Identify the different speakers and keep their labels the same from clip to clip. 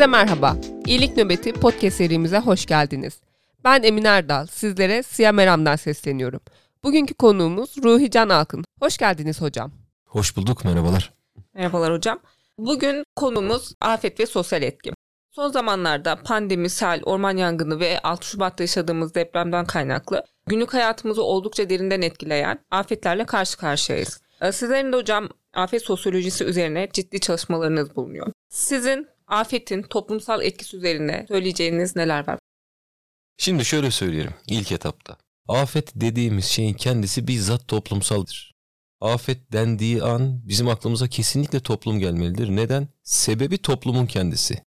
Speaker 1: Herkese merhaba. İyilik Nöbeti podcast serimize hoş geldiniz. Ben Emin Erdal. Sizlere Siyah Meram'dan sesleniyorum. Bugünkü konuğumuz Ruhi Can Alkın. Hoş geldiniz hocam.
Speaker 2: Hoş bulduk, merhabalar.
Speaker 1: Merhabalar hocam. Bugün konumuz afet ve sosyal etki. Son zamanlarda pandemi, sel, orman yangını ve 6 Şubat'ta yaşadığımız depremden kaynaklı günlük hayatımızı oldukça derinden etkileyen afetlerle karşı karşıyayız. Ee, sizlerin de hocam afet sosyolojisi üzerine ciddi çalışmalarınız bulunuyor. Sizin afetin toplumsal etkisi üzerine söyleyeceğiniz neler var?
Speaker 2: Şimdi şöyle söyleyelim ilk etapta. Afet dediğimiz şeyin kendisi bizzat toplumsaldır. Afet dendiği an bizim aklımıza kesinlikle toplum gelmelidir. Neden? Sebebi toplumun kendisi.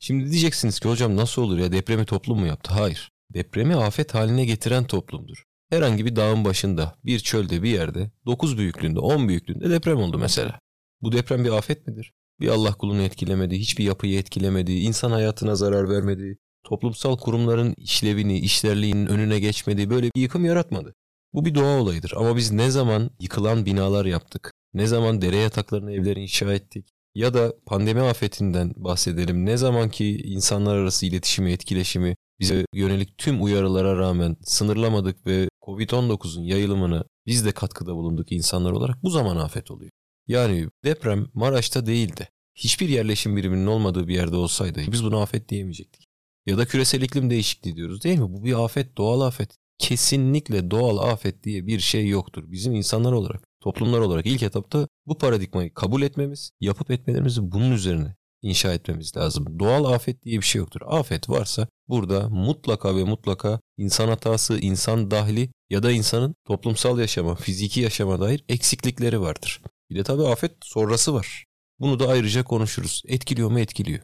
Speaker 2: Şimdi diyeceksiniz ki hocam nasıl olur ya depremi toplum mu yaptı? Hayır. Depremi afet haline getiren toplumdur. Herhangi bir dağın başında, bir çölde bir yerde 9 büyüklüğünde, 10 büyüklüğünde deprem oldu mesela. Bu deprem bir afet midir? Bir Allah kulunu etkilemedi, hiçbir yapıyı etkilemedi, insan hayatına zarar vermedi, toplumsal kurumların işlevini, işlerliğinin önüne geçmedi, böyle bir yıkım yaratmadı. Bu bir doğa olayıdır ama biz ne zaman yıkılan binalar yaptık, ne zaman dere yataklarına evler inşa ettik ya da pandemi afetinden bahsedelim. Ne zaman ki insanlar arası iletişimi, etkileşimi bize yönelik tüm uyarılara rağmen sınırlamadık ve Covid-19'un yayılımına biz de katkıda bulunduk insanlar olarak bu zaman afet oluyor. Yani deprem Maraş'ta değildi. Hiçbir yerleşim biriminin olmadığı bir yerde olsaydı biz buna afet diyemeyecektik. Ya da küresel iklim değişikliği diyoruz değil mi? Bu bir afet, doğal afet. Kesinlikle doğal afet diye bir şey yoktur. Bizim insanlar olarak, toplumlar olarak ilk etapta bu paradigmayı kabul etmemiz, yapıp etmelerimizi bunun üzerine inşa etmemiz lazım. Doğal afet diye bir şey yoktur. Afet varsa burada mutlaka ve mutlaka insan hatası, insan dahli ya da insanın toplumsal yaşama, fiziki yaşama dair eksiklikleri vardır. Bir de tabii afet sonrası var. Bunu da ayrıca konuşuruz. Etkiliyor mu? Etkiliyor.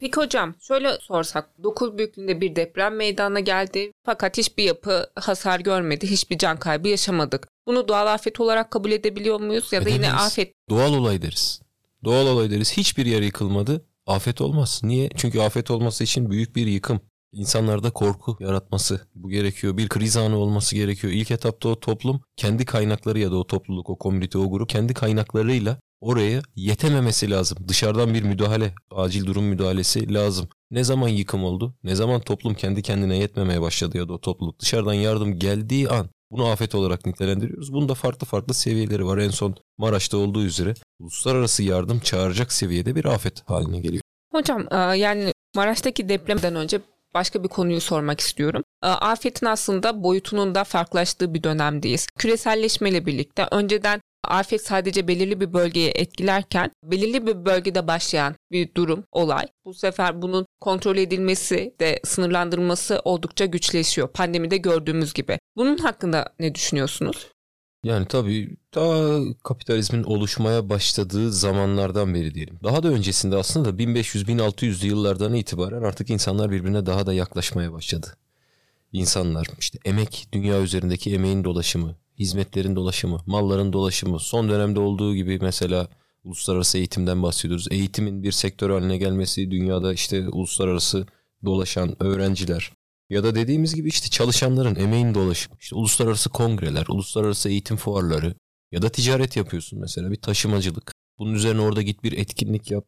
Speaker 1: Peki hocam şöyle sorsak 9 büyüklüğünde bir deprem meydana geldi fakat hiçbir yapı hasar görmedi, hiçbir can kaybı yaşamadık. Bunu doğal afet olarak kabul edebiliyor muyuz ya da yine afet?
Speaker 2: Doğal olay deriz. Doğal olay deriz. Hiçbir yer yıkılmadı. Afet olmaz. Niye? Çünkü afet olması için büyük bir yıkım. İnsanlarda korku yaratması bu gerekiyor. Bir kriz anı olması gerekiyor. İlk etapta o toplum kendi kaynakları ya da o topluluk, o komünite, o grup kendi kaynaklarıyla oraya yetememesi lazım. Dışarıdan bir müdahale, acil durum müdahalesi lazım. Ne zaman yıkım oldu? Ne zaman toplum kendi kendine yetmemeye başladı ya da o topluluk dışarıdan yardım geldiği an bunu afet olarak nitelendiriyoruz. Bunun da farklı farklı seviyeleri var. En son Maraş'ta olduğu üzere uluslararası yardım çağıracak seviyede bir afet haline geliyor.
Speaker 1: Hocam e, yani Maraş'taki depremden önce başka bir konuyu sormak istiyorum. E, afetin aslında boyutunun da farklılaştığı bir dönemdeyiz. Küreselleşmeyle birlikte önceden afet sadece belirli bir bölgeye etkilerken belirli bir bölgede başlayan bir durum, olay. Bu sefer bunun kontrol edilmesi de sınırlandırılması oldukça güçleşiyor. Pandemide gördüğümüz gibi. Bunun hakkında ne düşünüyorsunuz?
Speaker 2: Yani tabii ta kapitalizmin oluşmaya başladığı zamanlardan beri diyelim. Daha da öncesinde aslında 1500-1600'lü yıllardan itibaren artık insanlar birbirine daha da yaklaşmaya başladı. İnsanlar işte emek, dünya üzerindeki emeğin dolaşımı, hizmetlerin dolaşımı, malların dolaşımı, son dönemde olduğu gibi mesela uluslararası eğitimden bahsediyoruz. Eğitimin bir sektör haline gelmesi, dünyada işte uluslararası dolaşan öğrenciler ya da dediğimiz gibi işte çalışanların emeğin dolaşımı, işte uluslararası kongreler, uluslararası eğitim fuarları ya da ticaret yapıyorsun mesela bir taşımacılık. Bunun üzerine orada git bir etkinlik yap.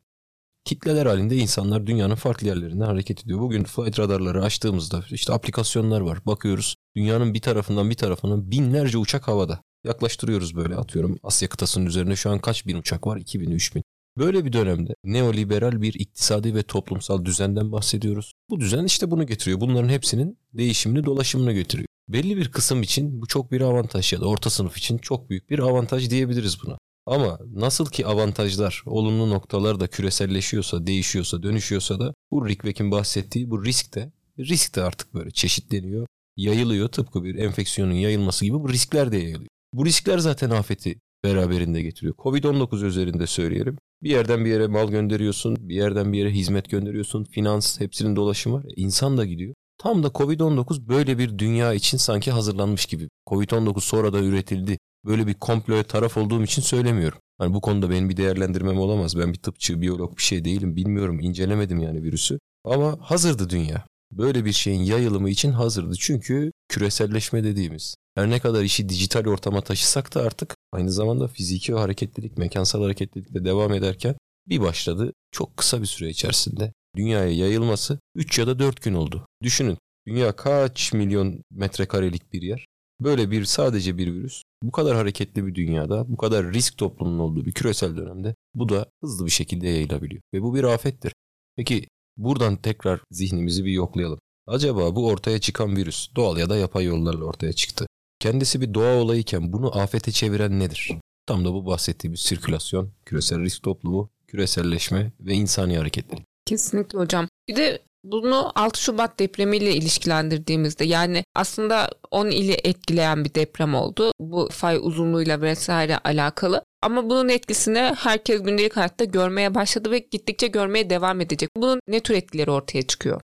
Speaker 2: Kitleler halinde insanlar dünyanın farklı yerlerinde hareket ediyor. Bugün flight radarları açtığımızda işte aplikasyonlar var. Bakıyoruz dünyanın bir tarafından bir tarafına binlerce uçak havada. Yaklaştırıyoruz böyle atıyorum Asya kıtasının üzerine şu an kaç bin uçak var? 2000, 3000. Böyle bir dönemde neoliberal bir iktisadi ve toplumsal düzenden bahsediyoruz. Bu düzen işte bunu getiriyor. Bunların hepsinin değişimini, dolaşımını getiriyor. Belli bir kısım için bu çok bir avantaj ya da orta sınıf için çok büyük bir avantaj diyebiliriz buna. Ama nasıl ki avantajlar, olumlu noktalar da küreselleşiyorsa, değişiyorsa, dönüşüyorsa da bu Rick Beck'in bahsettiği bu risk de, risk de artık böyle çeşitleniyor, yayılıyor. Tıpkı bir enfeksiyonun yayılması gibi bu riskler de yayılıyor. Bu riskler zaten afeti beraberinde getiriyor. Covid-19 üzerinde söyleyelim. Bir yerden bir yere mal gönderiyorsun, bir yerden bir yere hizmet gönderiyorsun, finans hepsinin dolaşımı var. E, insan da gidiyor. Tam da Covid-19 böyle bir dünya için sanki hazırlanmış gibi. Covid-19 sonra da üretildi. Böyle bir komploya taraf olduğum için söylemiyorum. Hani bu konuda benim bir değerlendirmem olamaz. Ben bir tıpçı, biyolog bir şey değilim. Bilmiyorum, incelemedim yani virüsü. Ama hazırdı dünya. Böyle bir şeyin yayılımı için hazırdı. Çünkü küreselleşme dediğimiz her ne kadar işi dijital ortama taşısak da artık aynı zamanda fiziki hareketlilik, mekansal hareketlilik de devam ederken bir başladı çok kısa bir süre içerisinde dünyaya yayılması 3 ya da 4 gün oldu. Düşünün dünya kaç milyon metrekarelik bir yer. Böyle bir sadece bir virüs bu kadar hareketli bir dünyada, bu kadar risk toplumunun olduğu bir küresel dönemde bu da hızlı bir şekilde yayılabiliyor. Ve bu bir afettir. Peki buradan tekrar zihnimizi bir yoklayalım. Acaba bu ortaya çıkan virüs doğal ya da yapay yollarla ortaya çıktı. Kendisi bir doğa olayıken bunu afete çeviren nedir? Tam da bu bahsettiğimiz sirkülasyon, küresel risk toplumu, küreselleşme ve insani hareketlilik.
Speaker 1: Kesinlikle hocam. Bir de bunu 6 Şubat depremiyle ilişkilendirdiğimizde yani aslında 10 ili etkileyen bir deprem oldu. Bu fay uzunluğuyla vesaire alakalı. Ama bunun etkisini herkes gündelik hayatta görmeye başladı ve gittikçe görmeye devam edecek. Bunun ne tür etkileri ortaya çıkıyor?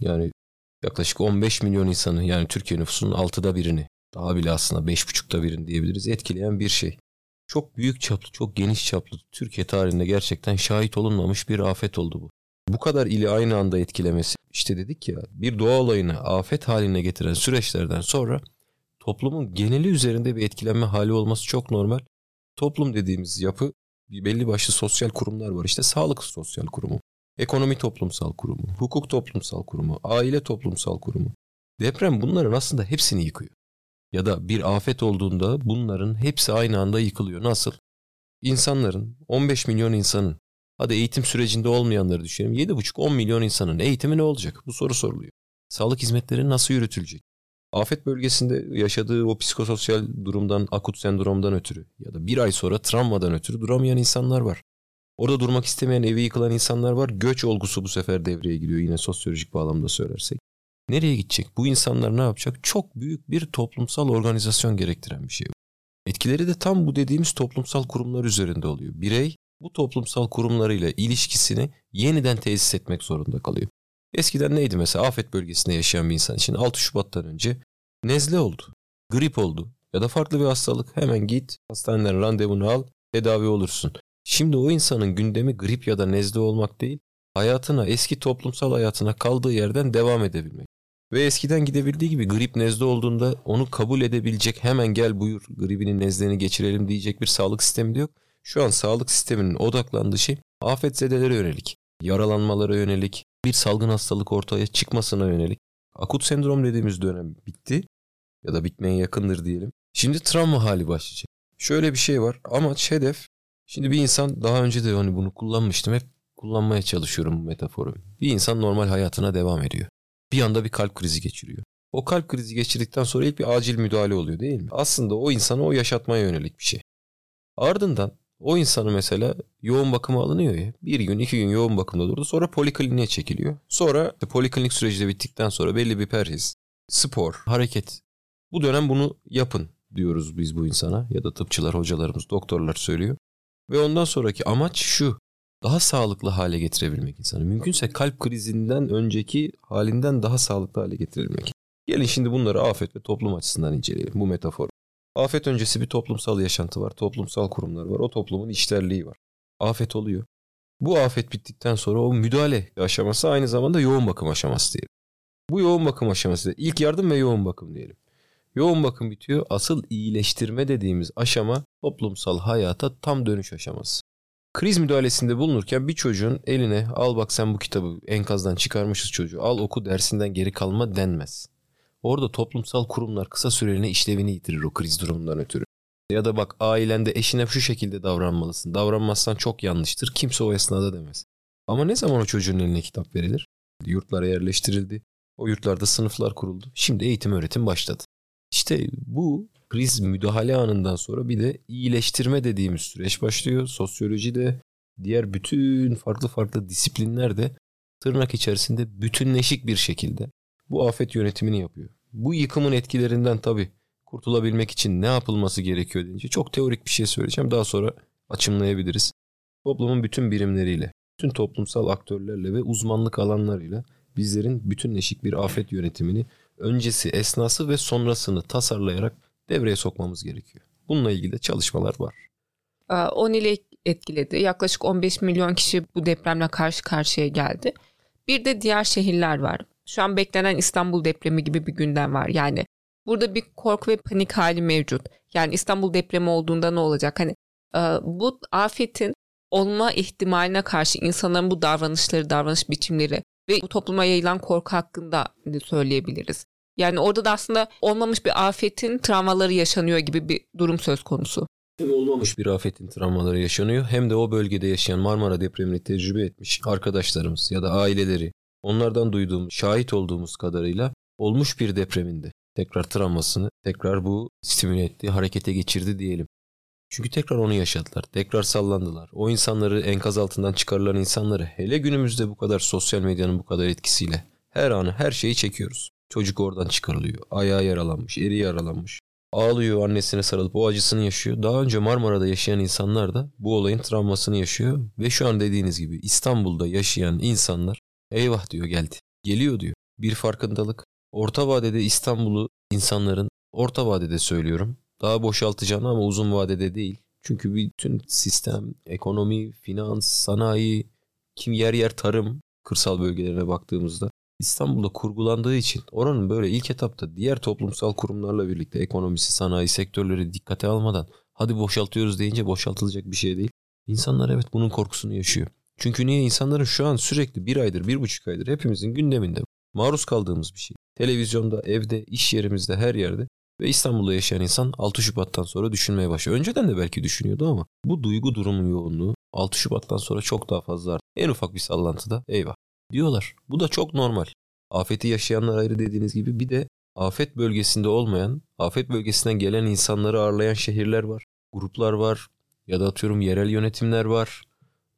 Speaker 2: Yani yaklaşık 15 milyon insanı yani Türkiye nüfusunun 6'da birini daha bile aslında 5,5'ta birini diyebiliriz etkileyen bir şey. Çok büyük çaplı, çok geniş çaplı Türkiye tarihinde gerçekten şahit olunmamış bir afet oldu bu. Bu kadar ili aynı anda etkilemesi işte dedik ya bir doğa olayını afet haline getiren süreçlerden sonra toplumun geneli üzerinde bir etkilenme hali olması çok normal. Toplum dediğimiz yapı belli başlı sosyal kurumlar var. İşte sağlık sosyal kurumu, ekonomi toplumsal kurumu, hukuk toplumsal kurumu, aile toplumsal kurumu. Deprem bunların aslında hepsini yıkıyor. Ya da bir afet olduğunda bunların hepsi aynı anda yıkılıyor. Nasıl? İnsanların, 15 milyon insanın Hadi eğitim sürecinde olmayanları düşünelim. 7,5-10 milyon insanın eğitimi ne olacak? Bu soru soruluyor. Sağlık hizmetleri nasıl yürütülecek? Afet bölgesinde yaşadığı o psikososyal durumdan, akut sendromdan ötürü ya da bir ay sonra travmadan ötürü duramayan insanlar var. Orada durmak istemeyen, evi yıkılan insanlar var. Göç olgusu bu sefer devreye giriyor yine sosyolojik bağlamda söylersek. Nereye gidecek? Bu insanlar ne yapacak? Çok büyük bir toplumsal organizasyon gerektiren bir şey. Etkileri de tam bu dediğimiz toplumsal kurumlar üzerinde oluyor. Birey bu toplumsal kurumlarıyla ilişkisini yeniden tesis etmek zorunda kalıyor. Eskiden neydi mesela afet bölgesinde yaşayan bir insan için 6 Şubat'tan önce nezle oldu, grip oldu ya da farklı bir hastalık hemen git hastaneden randevunu al tedavi olursun. Şimdi o insanın gündemi grip ya da nezle olmak değil, hayatına, eski toplumsal hayatına kaldığı yerden devam edebilmek. Ve eskiden gidebildiği gibi grip nezle olduğunda onu kabul edebilecek hemen gel buyur gribini nezleni geçirelim diyecek bir sağlık sistemi de yok. Şu an sağlık sisteminin odaklandığı şey afetzedelere yönelik, yaralanmalara yönelik, bir salgın hastalık ortaya çıkmasına yönelik. Akut sendrom dediğimiz dönem bitti ya da bitmeye yakındır diyelim. Şimdi travma hali başlayacak. Şöyle bir şey var. Amaç, hedef. Şimdi bir insan daha önce de hani bunu kullanmıştım. Hep kullanmaya çalışıyorum bu metaforu. Bir insan normal hayatına devam ediyor. Bir anda bir kalp krizi geçiriyor. O kalp krizi geçirdikten sonra ilk bir acil müdahale oluyor değil mi? Aslında o insanı o yaşatmaya yönelik bir şey. Ardından o insanı mesela yoğun bakıma alınıyor ya. Bir gün iki gün yoğun bakımda durdu. Sonra polikliniğe çekiliyor. Sonra poliklinik süreci de bittikten sonra belli bir perhiz, spor, hareket. Bu dönem bunu yapın diyoruz biz bu insana. Ya da tıpçılar, hocalarımız, doktorlar söylüyor. Ve ondan sonraki amaç şu. Daha sağlıklı hale getirebilmek insanı. Mümkünse kalp krizinden önceki halinden daha sağlıklı hale getirebilmek. Gelin şimdi bunları afet ve toplum açısından inceleyelim bu metafor. Afet öncesi bir toplumsal yaşantı var, toplumsal kurumlar var, o toplumun işlerliği var. Afet oluyor. Bu afet bittikten sonra o müdahale aşaması aynı zamanda yoğun bakım aşaması diyelim. Bu yoğun bakım aşaması ilk yardım ve yoğun bakım diyelim. Yoğun bakım bitiyor. Asıl iyileştirme dediğimiz aşama toplumsal hayata tam dönüş aşaması. Kriz müdahalesinde bulunurken bir çocuğun eline al bak sen bu kitabı enkazdan çıkarmışız çocuğu al oku dersinden geri kalma denmez. Orada toplumsal kurumlar kısa süreliğine işlevini yitirir o kriz durumundan ötürü. Ya da bak ailende eşine şu şekilde davranmalısın. Davranmazsan çok yanlıştır. Kimse o esnada demez. Ama ne zaman o çocuğun eline kitap verilir? Yurtlara yerleştirildi. O yurtlarda sınıflar kuruldu. Şimdi eğitim öğretim başladı. İşte bu kriz müdahale anından sonra bir de iyileştirme dediğimiz süreç başlıyor. Sosyoloji de diğer bütün farklı farklı disiplinler de tırnak içerisinde bütünleşik bir şekilde bu afet yönetimini yapıyor. Bu yıkımın etkilerinden tabii kurtulabilmek için ne yapılması gerekiyor deyince çok teorik bir şey söyleyeceğim. Daha sonra açımlayabiliriz. Toplumun bütün birimleriyle, bütün toplumsal aktörlerle ve uzmanlık alanlarıyla bizlerin bütünleşik bir afet yönetimini öncesi, esnası ve sonrasını tasarlayarak devreye sokmamız gerekiyor. Bununla ilgili de çalışmalar var.
Speaker 1: 10 ile etkiledi. Yaklaşık 15 milyon kişi bu depremle karşı karşıya geldi. Bir de diğer şehirler var. Şu an beklenen İstanbul depremi gibi bir gündem var. Yani burada bir korku ve panik hali mevcut. Yani İstanbul depremi olduğunda ne olacak? Hani e, bu afetin olma ihtimaline karşı insanların bu davranışları, davranış biçimleri ve bu topluma yayılan korku hakkında söyleyebiliriz. Yani orada da aslında olmamış bir afetin travmaları yaşanıyor gibi bir durum söz konusu.
Speaker 2: Hem olmamış bir afetin travmaları yaşanıyor hem de o bölgede yaşayan Marmara depremini tecrübe etmiş arkadaşlarımız ya da aileleri onlardan duyduğumuz, şahit olduğumuz kadarıyla olmuş bir depreminde tekrar travmasını tekrar bu stimüle etti, harekete geçirdi diyelim. Çünkü tekrar onu yaşadılar. Tekrar sallandılar. O insanları enkaz altından çıkarılan insanları hele günümüzde bu kadar sosyal medyanın bu kadar etkisiyle her anı her şeyi çekiyoruz. Çocuk oradan çıkarılıyor. Ayağı yaralanmış, eri yaralanmış. Ağlıyor annesine sarılıp o acısını yaşıyor. Daha önce Marmara'da yaşayan insanlar da bu olayın travmasını yaşıyor. Ve şu an dediğiniz gibi İstanbul'da yaşayan insanlar eyvah diyor geldi. Geliyor diyor. Bir farkındalık. Orta vadede İstanbul'u insanların orta vadede söylüyorum daha boşaltacağını ama uzun vadede değil. Çünkü bütün sistem, ekonomi, finans, sanayi, kim yer yer tarım kırsal bölgelerine baktığımızda İstanbul'da kurgulandığı için oranın böyle ilk etapta diğer toplumsal kurumlarla birlikte ekonomisi, sanayi sektörleri dikkate almadan hadi boşaltıyoruz deyince boşaltılacak bir şey değil. İnsanlar evet bunun korkusunu yaşıyor. Çünkü niye insanların şu an sürekli bir aydır, bir buçuk aydır hepimizin gündeminde maruz kaldığımız bir şey. Televizyonda, evde, iş yerimizde, her yerde ve İstanbul'da yaşayan insan 6 Şubat'tan sonra düşünmeye başlıyor. Önceden de belki düşünüyordu ama bu duygu durumun yoğunluğu 6 Şubat'tan sonra çok daha fazla arttı. En ufak bir sallantıda eyvah diyorlar. Bu da çok normal. Afeti yaşayanlar ayrı dediğiniz gibi bir de afet bölgesinde olmayan, afet bölgesinden gelen insanları ağırlayan şehirler var. Gruplar var ya da atıyorum yerel yönetimler var.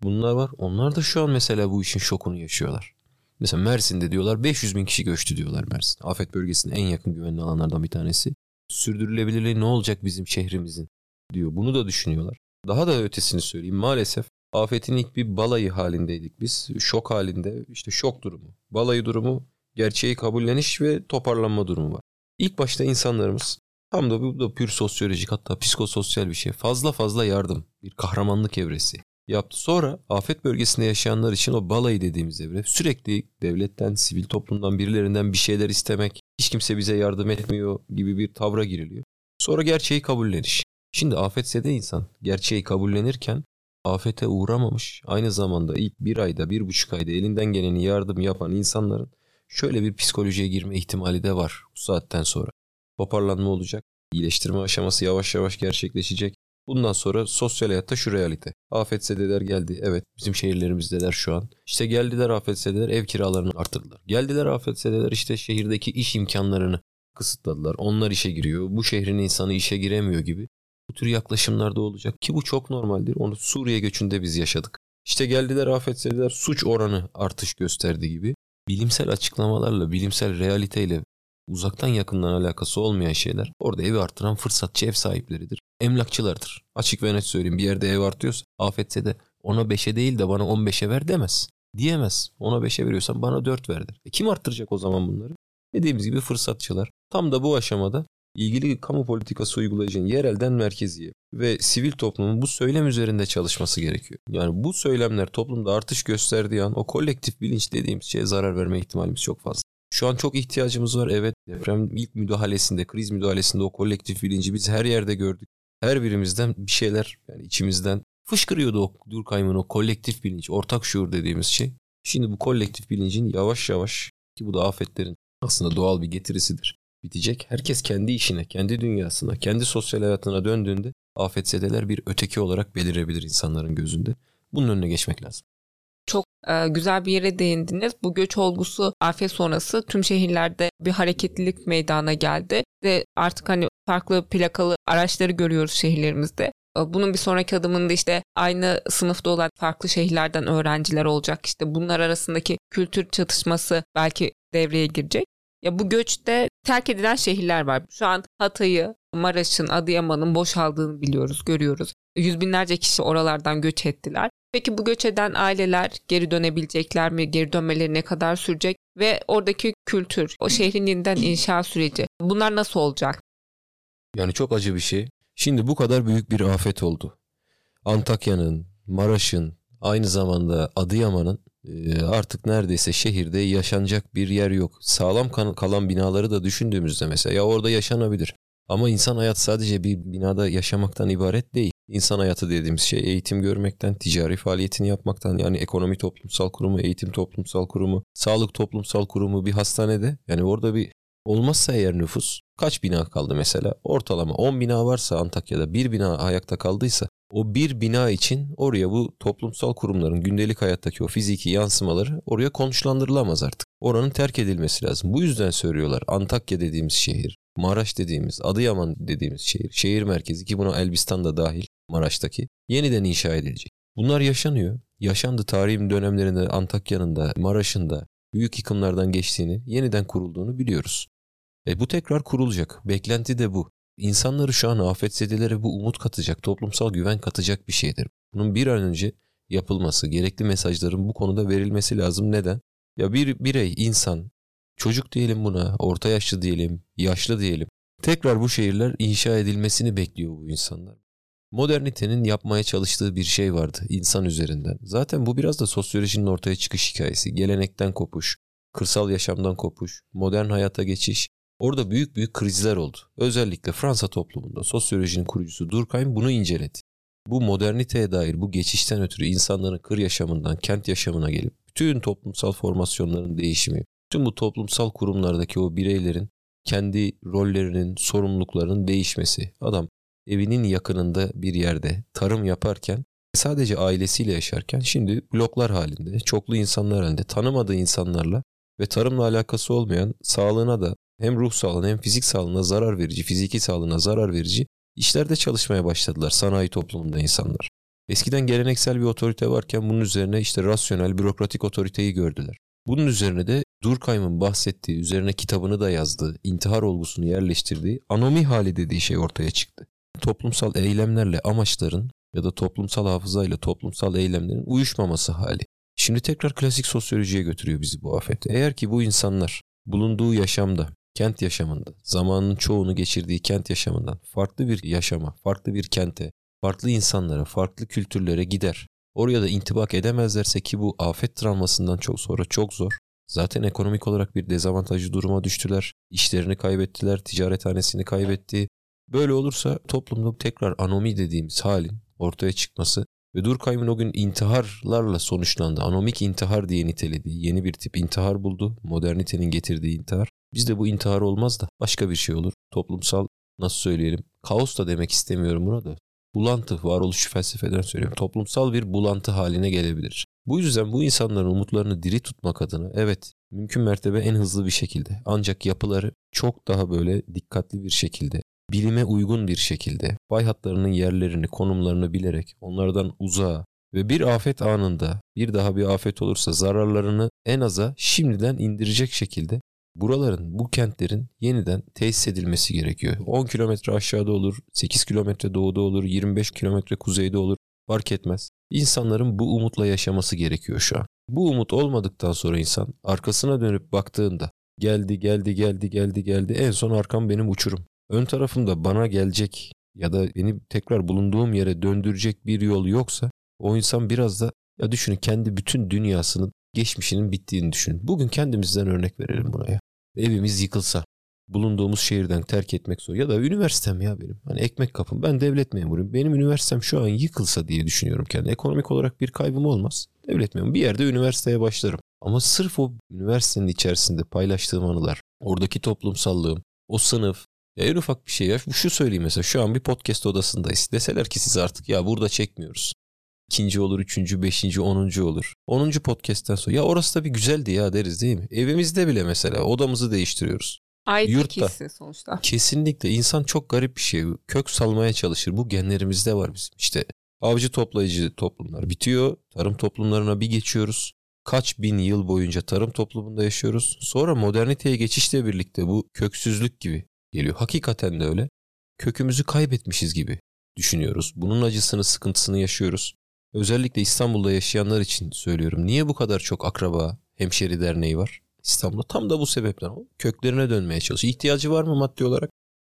Speaker 2: Bunlar var. Onlar da şu an mesela bu işin şokunu yaşıyorlar. Mesela Mersin'de diyorlar 500 bin kişi göçtü diyorlar Mersin. Afet bölgesinin en yakın güvenli alanlardan bir tanesi sürdürülebilirliği ne olacak bizim şehrimizin diyor. Bunu da düşünüyorlar. Daha da ötesini söyleyeyim. Maalesef afetin ilk bir balayı halindeydik biz. Şok halinde işte şok durumu. Balayı durumu gerçeği kabulleniş ve toparlanma durumu var. İlk başta insanlarımız tam da bu da pür sosyolojik hatta psikososyal bir şey. Fazla fazla yardım, bir kahramanlık evresi yaptı. Sonra afet bölgesinde yaşayanlar için o balayı dediğimiz evre sürekli devletten, sivil toplumdan birilerinden bir şeyler istemek, hiç kimse bize yardım etmiyor gibi bir tavra giriliyor. Sonra gerçeği kabulleniş. Şimdi afetse insan gerçeği kabullenirken afete uğramamış aynı zamanda ilk bir ayda bir buçuk ayda elinden geleni yardım yapan insanların şöyle bir psikolojiye girme ihtimali de var bu saatten sonra. Toparlanma olacak. iyileştirme aşaması yavaş yavaş gerçekleşecek. Bundan sonra sosyal hayatta şu realite. Afetzedeler geldi. Evet bizim şehirlerimizdeler şu an. İşte geldiler afetzedeler ev kiralarını artırdılar. Geldiler afetzedeler işte şehirdeki iş imkanlarını kısıtladılar. Onlar işe giriyor. Bu şehrin insanı işe giremiyor gibi. Bu tür yaklaşımlarda olacak ki bu çok normaldir. Onu Suriye göçünde biz yaşadık. İşte geldiler afetzedeler suç oranı artış gösterdi gibi. Bilimsel açıklamalarla, bilimsel realiteyle uzaktan yakından alakası olmayan şeyler orada evi artıran fırsatçı ev sahipleridir. Emlakçılardır. Açık ve net söyleyeyim bir yerde ev artıyorsa afetse de ona 5'e değil de bana 15'e ver demez. Diyemez. Ona 5'e veriyorsan bana 4 verdir. E kim arttıracak o zaman bunları? Dediğimiz gibi fırsatçılar. Tam da bu aşamada ilgili kamu politikası uygulayıcının yerelden merkeziye ve sivil toplumun bu söylem üzerinde çalışması gerekiyor. Yani bu söylemler toplumda artış gösterdiği an o kolektif bilinç dediğimiz şeye zarar verme ihtimalimiz çok fazla. Şu an çok ihtiyacımız var. Evet deprem ilk müdahalesinde, kriz müdahalesinde o kolektif bilinci biz her yerde gördük. Her birimizden bir şeyler yani içimizden fışkırıyordu o Durkheim'in o kolektif bilinç, ortak şuur dediğimiz şey. Şimdi bu kolektif bilincin yavaş yavaş ki bu da afetlerin aslında doğal bir getirisidir. Bitecek. Herkes kendi işine, kendi dünyasına, kendi sosyal hayatına döndüğünde afetsedeler bir öteki olarak belirebilir insanların gözünde. Bunun önüne geçmek lazım
Speaker 1: çok e, güzel bir yere değindiniz. Bu göç olgusu afet sonrası tüm şehirlerde bir hareketlilik meydana geldi ve artık hani farklı plakalı araçları görüyoruz şehirlerimizde. E, bunun bir sonraki adımında işte aynı sınıfta olan farklı şehirlerden öğrenciler olacak. İşte bunlar arasındaki kültür çatışması belki devreye girecek. Ya bu göçte terk edilen şehirler var. Şu an Hatay'ı, Maraş'ın, Adıyaman'ın boşaldığını biliyoruz, görüyoruz. Yüz binlerce kişi oralardan göç ettiler. Peki bu göç eden aileler geri dönebilecekler mi? Geri dönmeleri ne kadar sürecek? Ve oradaki kültür, o şehrin yeniden inşa süreci bunlar nasıl olacak?
Speaker 2: Yani çok acı bir şey. Şimdi bu kadar büyük bir afet oldu. Antakya'nın, Maraş'ın, aynı zamanda Adıyaman'ın e, artık neredeyse şehirde yaşanacak bir yer yok. Sağlam kalan binaları da düşündüğümüzde mesela ya orada yaşanabilir. Ama insan hayat sadece bir binada yaşamaktan ibaret değil. İnsan hayatı dediğimiz şey eğitim görmekten, ticari faaliyetini yapmaktan yani ekonomi toplumsal kurumu, eğitim toplumsal kurumu, sağlık toplumsal kurumu bir hastanede yani orada bir olmazsa eğer nüfus kaç bina kaldı mesela? Ortalama 10 bina varsa Antakya'da bir bina ayakta kaldıysa o bir bina için oraya bu toplumsal kurumların gündelik hayattaki o fiziki yansımaları oraya konuşlandırılamaz artık. Oranın terk edilmesi lazım. Bu yüzden söylüyorlar Antakya dediğimiz şehir, Maraş dediğimiz, Adıyaman dediğimiz şehir, şehir merkezi ki buna Elbistan da dahil Maraş'taki yeniden inşa edilecek. Bunlar yaşanıyor. Yaşandı tarihin dönemlerinde Antakya'nın da Maraş'ın da büyük yıkımlardan geçtiğini, yeniden kurulduğunu biliyoruz. E bu tekrar kurulacak. Beklenti de bu. İnsanları şu an afetzedelere bu umut katacak, toplumsal güven katacak bir şeydir. Bunun bir an önce yapılması, gerekli mesajların bu konuda verilmesi lazım. Neden? Ya bir birey, insan, çocuk diyelim buna, orta yaşlı diyelim, yaşlı diyelim. Tekrar bu şehirler inşa edilmesini bekliyor bu insanlar. Modernitenin yapmaya çalıştığı bir şey vardı insan üzerinden. Zaten bu biraz da sosyolojinin ortaya çıkış hikayesi. Gelenekten kopuş, kırsal yaşamdan kopuş, modern hayata geçiş. Orada büyük büyük krizler oldu. Özellikle Fransa toplumunda sosyolojinin kurucusu Durkheim bunu inceledi. Bu moderniteye dair bu geçişten ötürü insanların kır yaşamından kent yaşamına gelip bütün toplumsal formasyonların değişimi, bütün bu toplumsal kurumlardaki o bireylerin kendi rollerinin, sorumluluklarının değişmesi. Adam evinin yakınında bir yerde tarım yaparken sadece ailesiyle yaşarken şimdi bloklar halinde, çoklu insanlar halinde, tanımadığı insanlarla ve tarımla alakası olmayan sağlığına da hem ruh sağlığına hem fizik sağlığına zarar verici, fiziki sağlığına zarar verici işlerde çalışmaya başladılar sanayi toplumunda insanlar. Eskiden geleneksel bir otorite varken bunun üzerine işte rasyonel, bürokratik otoriteyi gördüler. Bunun üzerine de Durkheim'ın bahsettiği, üzerine kitabını da yazdığı, intihar olgusunu yerleştirdiği anomi hali dediği şey ortaya çıktı. Toplumsal eylemlerle amaçların ya da toplumsal hafızayla toplumsal eylemlerin uyuşmaması hali. Şimdi tekrar klasik sosyolojiye götürüyor bizi bu afet. Eğer ki bu insanlar bulunduğu yaşamda, kent yaşamında, zamanın çoğunu geçirdiği kent yaşamından farklı bir yaşama, farklı bir kente, farklı insanlara, farklı kültürlere gider. Oraya da intibak edemezlerse ki bu afet travmasından çok sonra çok zor. Zaten ekonomik olarak bir dezavantajlı duruma düştüler. İşlerini kaybettiler, ticarethanesini kaybetti. Böyle olursa toplumda tekrar anomi dediğimiz halin ortaya çıkması ve Durkheim'in o gün intiharlarla sonuçlandı. Anomik intihar diye nitelediği yeni bir tip intihar buldu. Modernitenin getirdiği intihar. Bizde bu intihar olmaz da başka bir şey olur. Toplumsal nasıl söyleyelim kaos da demek istemiyorum buna da. Bulantı varoluş felsefeden söylüyorum. Toplumsal bir bulantı haline gelebilir. Bu yüzden bu insanların umutlarını diri tutmak adına evet mümkün mertebe en hızlı bir şekilde ancak yapıları çok daha böyle dikkatli bir şekilde bilime uygun bir şekilde bay hatlarının yerlerini, konumlarını bilerek onlardan uzağa ve bir afet anında bir daha bir afet olursa zararlarını en aza şimdiden indirecek şekilde buraların, bu kentlerin yeniden tesis edilmesi gerekiyor. 10 kilometre aşağıda olur, 8 kilometre doğuda olur, 25 kilometre kuzeyde olur fark etmez. İnsanların bu umutla yaşaması gerekiyor şu an. Bu umut olmadıktan sonra insan arkasına dönüp baktığında geldi geldi geldi geldi geldi en son arkam benim uçurum. Ön tarafımda bana gelecek ya da beni tekrar bulunduğum yere döndürecek bir yol yoksa o insan biraz da ya düşünün kendi bütün dünyasının geçmişinin bittiğini düşünün. Bugün kendimizden örnek verelim buraya. Evimiz yıkılsa, bulunduğumuz şehirden terk etmek zor. Ya da üniversitem ya benim. Hani ekmek kapım. Ben devlet memuruyum. Benim üniversitem şu an yıkılsa diye düşünüyorum kendi. Ekonomik olarak bir kaybım olmaz. Devlet memuru. Bir yerde üniversiteye başlarım. Ama sırf o üniversitenin içerisinde paylaştığım anılar, oradaki toplumsallığım, o sınıf, ya en ufak bir şey ya. Şu söyleyeyim mesela şu an bir podcast odasındayız. Deseler ki siz artık ya burada çekmiyoruz. İkinci olur, üçüncü, beşinci, onuncu olur. Onuncu podcast'ten sonra ya orası da bir güzeldi ya deriz değil mi? Evimizde bile mesela odamızı değiştiriyoruz.
Speaker 1: Aitlik Yurtta. sonuçta.
Speaker 2: Kesinlikle. insan çok garip bir şey. Kök salmaya çalışır. Bu genlerimizde var bizim. İşte avcı toplayıcı toplumlar bitiyor. Tarım toplumlarına bir geçiyoruz. Kaç bin yıl boyunca tarım toplumunda yaşıyoruz. Sonra moderniteye geçişle birlikte bu köksüzlük gibi geliyor. Hakikaten de öyle. Kökümüzü kaybetmişiz gibi düşünüyoruz. Bunun acısını, sıkıntısını yaşıyoruz. Özellikle İstanbul'da yaşayanlar için söylüyorum. Niye bu kadar çok akraba, hemşeri derneği var İstanbul'da? Tam da bu sebepten. Köklerine dönmeye çalışıyor. İhtiyacı var mı maddi olarak?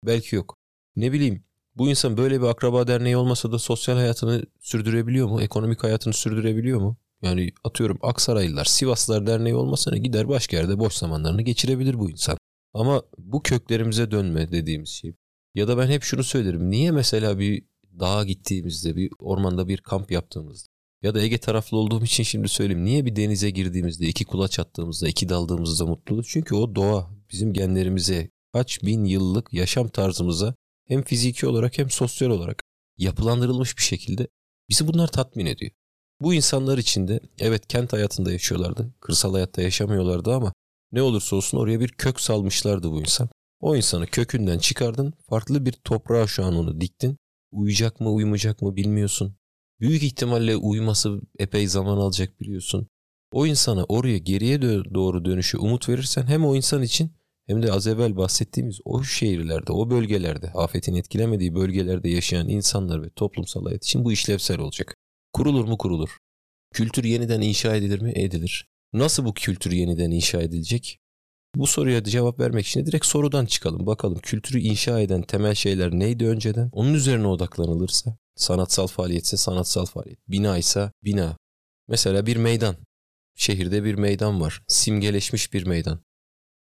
Speaker 2: Belki yok. Ne bileyim bu insan böyle bir akraba derneği olmasa da sosyal hayatını sürdürebiliyor mu? Ekonomik hayatını sürdürebiliyor mu? Yani atıyorum Aksaraylılar, Sivaslılar derneği olmasa ne gider başka yerde boş zamanlarını geçirebilir bu insan. Ama bu köklerimize dönme dediğimiz şey. Ya da ben hep şunu söylerim. Niye mesela bir dağa gittiğimizde, bir ormanda bir kamp yaptığımızda ya da Ege taraflı olduğum için şimdi söyleyeyim. Niye bir denize girdiğimizde, iki kulaç attığımızda, iki daldığımızda mutluluk? Çünkü o doğa bizim genlerimize, kaç bin yıllık yaşam tarzımıza hem fiziki olarak hem sosyal olarak yapılandırılmış bir şekilde bizi bunlar tatmin ediyor. Bu insanlar için de evet kent hayatında yaşıyorlardı, kırsal hayatta yaşamıyorlardı ama ne olursa olsun oraya bir kök salmışlardı bu insan. O insanı kökünden çıkardın, farklı bir toprağa şu an onu diktin. Uyuyacak mı, uyumayacak mı bilmiyorsun. Büyük ihtimalle uyuması epey zaman alacak biliyorsun. O insana oraya geriye doğru dönüşü umut verirsen hem o insan için hem de az evvel bahsettiğimiz o şehirlerde, o bölgelerde, afetin etkilemediği bölgelerde yaşayan insanlar ve toplumsal hayat için bu işlevsel olacak. Kurulur mu kurulur. Kültür yeniden inşa edilir mi? Edilir. Nasıl bu kültür yeniden inşa edilecek? Bu soruya cevap vermek için direkt sorudan çıkalım. Bakalım kültürü inşa eden temel şeyler neydi önceden? Onun üzerine odaklanılırsa sanatsal faaliyetse sanatsal faaliyet. Bina ise bina. Mesela bir meydan. Şehirde bir meydan var. Simgeleşmiş bir meydan.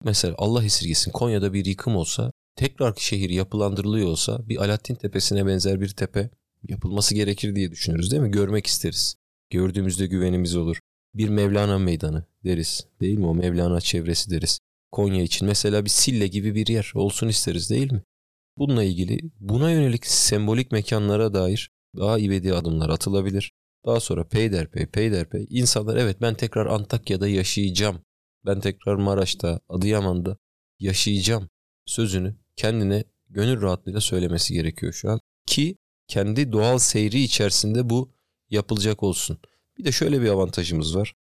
Speaker 2: Mesela Allah esirgesin Konya'da bir yıkım olsa, tekrar şehir yapılandırılıyor olsa bir Alaaddin Tepesi'ne benzer bir tepe yapılması gerekir diye düşünürüz değil mi? Görmek isteriz. Gördüğümüzde güvenimiz olur. Bir Mevlana meydanı deriz. Değil mi? O Mevlana çevresi deriz. Konya için mesela bir Sille gibi bir yer olsun isteriz değil mi? Bununla ilgili buna yönelik sembolik mekanlara dair daha ivedi adımlar atılabilir. Daha sonra peyderpey peyderpey insanlar evet ben tekrar Antakya'da yaşayacağım. Ben tekrar Maraş'ta, Adıyaman'da yaşayacağım sözünü kendine gönül rahatlığıyla söylemesi gerekiyor şu an. Ki kendi doğal seyri içerisinde bu yapılacak olsun. Bir de şöyle bir avantajımız var.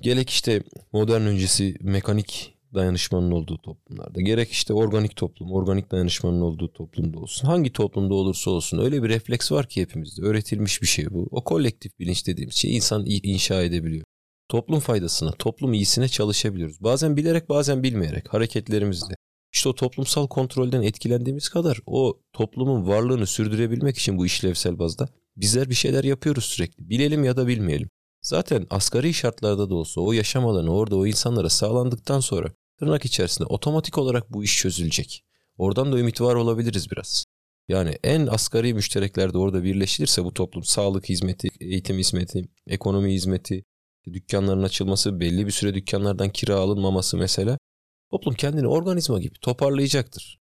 Speaker 2: Gerek işte modern öncesi mekanik dayanışmanın olduğu toplumlarda gerek işte organik toplum, organik dayanışmanın olduğu toplumda olsun. Hangi toplumda olursa olsun öyle bir refleks var ki hepimizde. Öğretilmiş bir şey bu. O kolektif bilinç dediğimiz şey insan inşa edebiliyor. Toplum faydasına, toplum iyisine çalışabiliyoruz. Bazen bilerek bazen bilmeyerek hareketlerimizle. İşte o toplumsal kontrolden etkilendiğimiz kadar o toplumun varlığını sürdürebilmek için bu işlevsel bazda bizler bir şeyler yapıyoruz sürekli. Bilelim ya da bilmeyelim. Zaten asgari şartlarda da olsa o yaşam alanı orada o insanlara sağlandıktan sonra tırnak içerisinde otomatik olarak bu iş çözülecek. Oradan da ümit var olabiliriz biraz. Yani en asgari müştereklerde orada birleşilirse bu toplum sağlık hizmeti, eğitim hizmeti, ekonomi hizmeti, dükkanların açılması, belli bir süre dükkanlardan kira alınmaması mesela toplum kendini organizma gibi toparlayacaktır.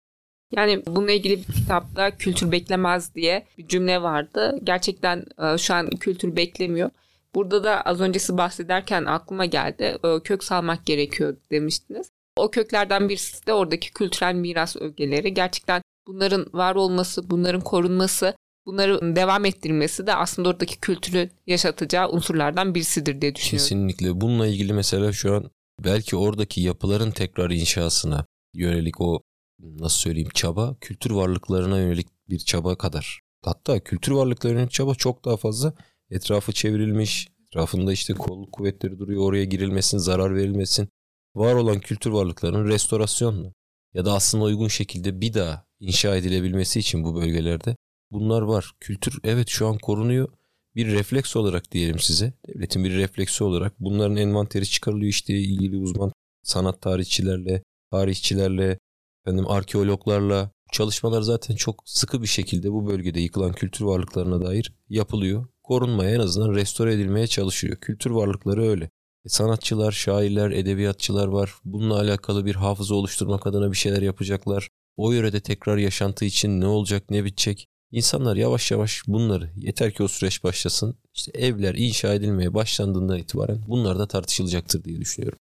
Speaker 1: Yani bununla ilgili bir kitapta kültür beklemez diye bir cümle vardı. Gerçekten e, şu an kültür beklemiyor. Burada da az öncesi bahsederken aklıma geldi. E, kök salmak gerekiyor demiştiniz. O köklerden birisi de oradaki kültürel miras ögeleri. Gerçekten bunların var olması, bunların korunması, bunları devam ettirmesi de aslında oradaki kültürü yaşatacağı unsurlardan birisidir diye düşünüyorum.
Speaker 2: Kesinlikle. Bununla ilgili mesela şu an belki oradaki yapıların tekrar inşasına yönelik o nasıl söyleyeyim çaba kültür varlıklarına yönelik bir çaba kadar. Hatta kültür varlıklarının çaba çok daha fazla etrafı çevrilmiş, etrafında işte kolluk kuvvetleri duruyor oraya girilmesin, zarar verilmesin. Var olan kültür varlıklarının restorasyonla ya da aslında uygun şekilde bir daha inşa edilebilmesi için bu bölgelerde bunlar var. Kültür evet şu an korunuyor. Bir refleks olarak diyelim size. Devletin bir refleksi olarak bunların envanteri çıkarılıyor işte ilgili uzman sanat tarihçilerle, tarihçilerle, efendim arkeologlarla çalışmalar zaten çok sıkı bir şekilde bu bölgede yıkılan kültür varlıklarına dair yapılıyor. Korunmaya en azından restore edilmeye çalışıyor. Kültür varlıkları öyle. E, sanatçılar, şairler, edebiyatçılar var. Bununla alakalı bir hafıza oluşturmak adına bir şeyler yapacaklar. O yörede tekrar yaşantı için ne olacak, ne bitecek? İnsanlar yavaş yavaş bunları yeter ki o süreç başlasın. İşte evler inşa edilmeye başlandığında itibaren bunlar da tartışılacaktır diye düşünüyorum.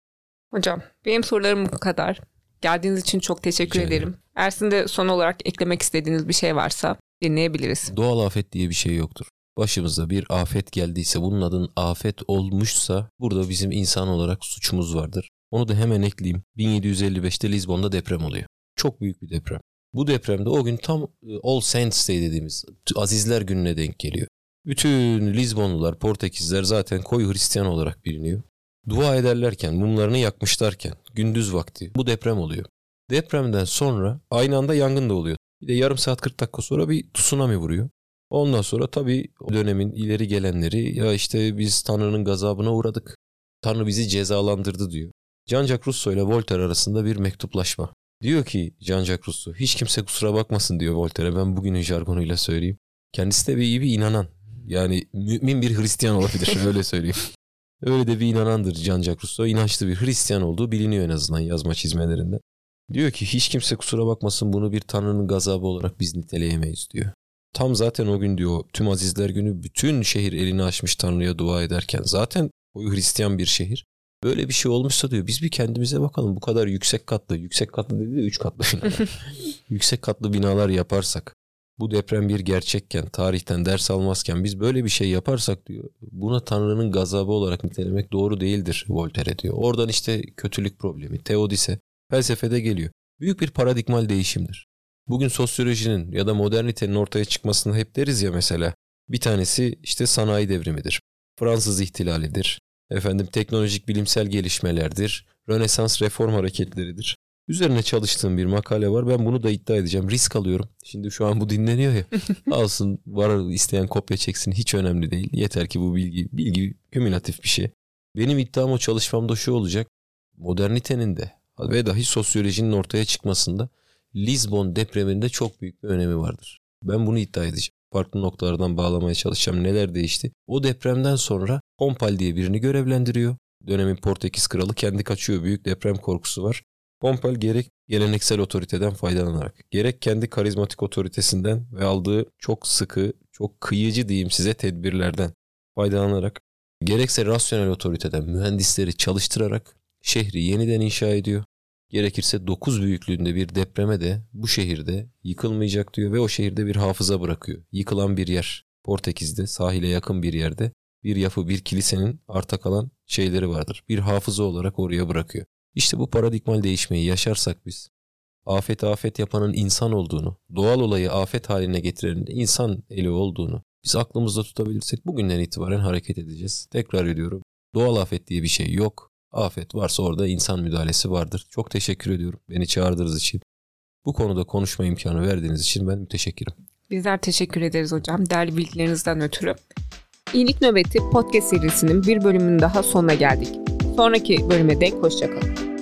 Speaker 1: Hocam benim sorularım bu kadar. Geldiğiniz için çok teşekkür Rica ederim. Ersin de son olarak eklemek istediğiniz bir şey varsa dinleyebiliriz.
Speaker 2: Doğal afet diye bir şey yoktur. Başımıza bir afet geldiyse bunun adın afet olmuşsa burada bizim insan olarak suçumuz vardır. Onu da hemen ekleyeyim. 1755'te Lizbon'da deprem oluyor. Çok büyük bir deprem. Bu depremde o gün tam e, All Saints Day dediğimiz Azizler Günü'ne denk geliyor. Bütün Lizbonlular, Portekizler zaten koyu Hristiyan olarak biliniyor. Dua ederlerken, mumlarını yakmışlarken gündüz vakti bu deprem oluyor. Depremden sonra aynı anda yangın da oluyor. Bir de yarım saat 40 dakika sonra bir tsunami vuruyor. Ondan sonra tabii o dönemin ileri gelenleri ya işte biz Tanrı'nın gazabına uğradık. Tanrı bizi cezalandırdı diyor. Jean-Jacques Rousseau ile Voltaire arasında bir mektuplaşma. Diyor ki Jean-Jacques Rousseau hiç kimse kusura bakmasın diyor Voltaire'e ben bugünün jargonuyla söyleyeyim. Kendisi de bir iyi bir inanan. Yani mümin bir Hristiyan olabilir öyle söyleyeyim. Öyle de bir inanandır Jean-Jacques Rousseau. İnançlı bir Hristiyan olduğu biliniyor en azından yazma çizmelerinde. Diyor ki hiç kimse kusura bakmasın bunu bir tanrının gazabı olarak biz niteleyemeyiz diyor. Tam zaten o gün diyor tüm azizler günü bütün şehir elini açmış Tanrı'ya dua ederken zaten o Hristiyan bir şehir. Böyle bir şey olmuşsa diyor biz bir kendimize bakalım bu kadar yüksek katlı, yüksek katlı dedi de 3 katlı binalar. yüksek katlı binalar yaparsak bu deprem bir gerçekken, tarihten ders almazken biz böyle bir şey yaparsak diyor. Buna Tanrı'nın gazabı olarak nitelemek doğru değildir Voltaire diyor. Oradan işte kötülük problemi, teodise, felsefede geliyor. Büyük bir paradigmal değişimdir. Bugün sosyolojinin ya da modernitenin ortaya çıkmasını hep deriz ya mesela. Bir tanesi işte sanayi devrimidir. Fransız ihtilalidir. Efendim teknolojik bilimsel gelişmelerdir. Rönesans reform hareketleridir. Üzerine çalıştığım bir makale var. Ben bunu da iddia edeceğim. Risk alıyorum. Şimdi şu an bu dinleniyor ya. Alsın var isteyen kopya çeksin. Hiç önemli değil. Yeter ki bu bilgi bilgi kümülatif bir şey. Benim iddiam o çalışmamda şu olacak. Modernitenin de ve dahi sosyolojinin ortaya çıkmasında Lisbon depreminde çok büyük bir önemi vardır. Ben bunu iddia edeceğim. Farklı noktalardan bağlamaya çalışacağım. Neler değişti? O depremden sonra Pompal diye birini görevlendiriyor. Dönemin Portekiz kralı kendi kaçıyor. Büyük deprem korkusu var. Pompal gerek geleneksel otoriteden faydalanarak, gerek kendi karizmatik otoritesinden ve aldığı çok sıkı, çok kıyıcı diyeyim size tedbirlerden faydalanarak, gerekse rasyonel otoriteden mühendisleri çalıştırarak şehri yeniden inşa ediyor. Gerekirse 9 büyüklüğünde bir depreme de bu şehirde yıkılmayacak diyor ve o şehirde bir hafıza bırakıyor. Yıkılan bir yer. Portekiz'de sahile yakın bir yerde bir yapı, bir kilisenin arta kalan şeyleri vardır. Bir hafıza olarak oraya bırakıyor. İşte bu paradigmal değişmeyi yaşarsak biz, afet afet yapanın insan olduğunu, doğal olayı afet haline getirenin insan eli olduğunu biz aklımızda tutabilirsek bugünden itibaren hareket edeceğiz. Tekrar ediyorum. Doğal afet diye bir şey yok. Afet varsa orada insan müdahalesi vardır. Çok teşekkür ediyorum beni çağırdığınız için. Bu konuda konuşma imkanı verdiğiniz için ben müteşekkirim.
Speaker 1: Bizler teşekkür ederiz hocam değerli bilgilerinizden ötürü. İyilik Nöbeti podcast serisinin bir bölümünün daha sonuna geldik. Sonraki bölüme dek hoşçakalın.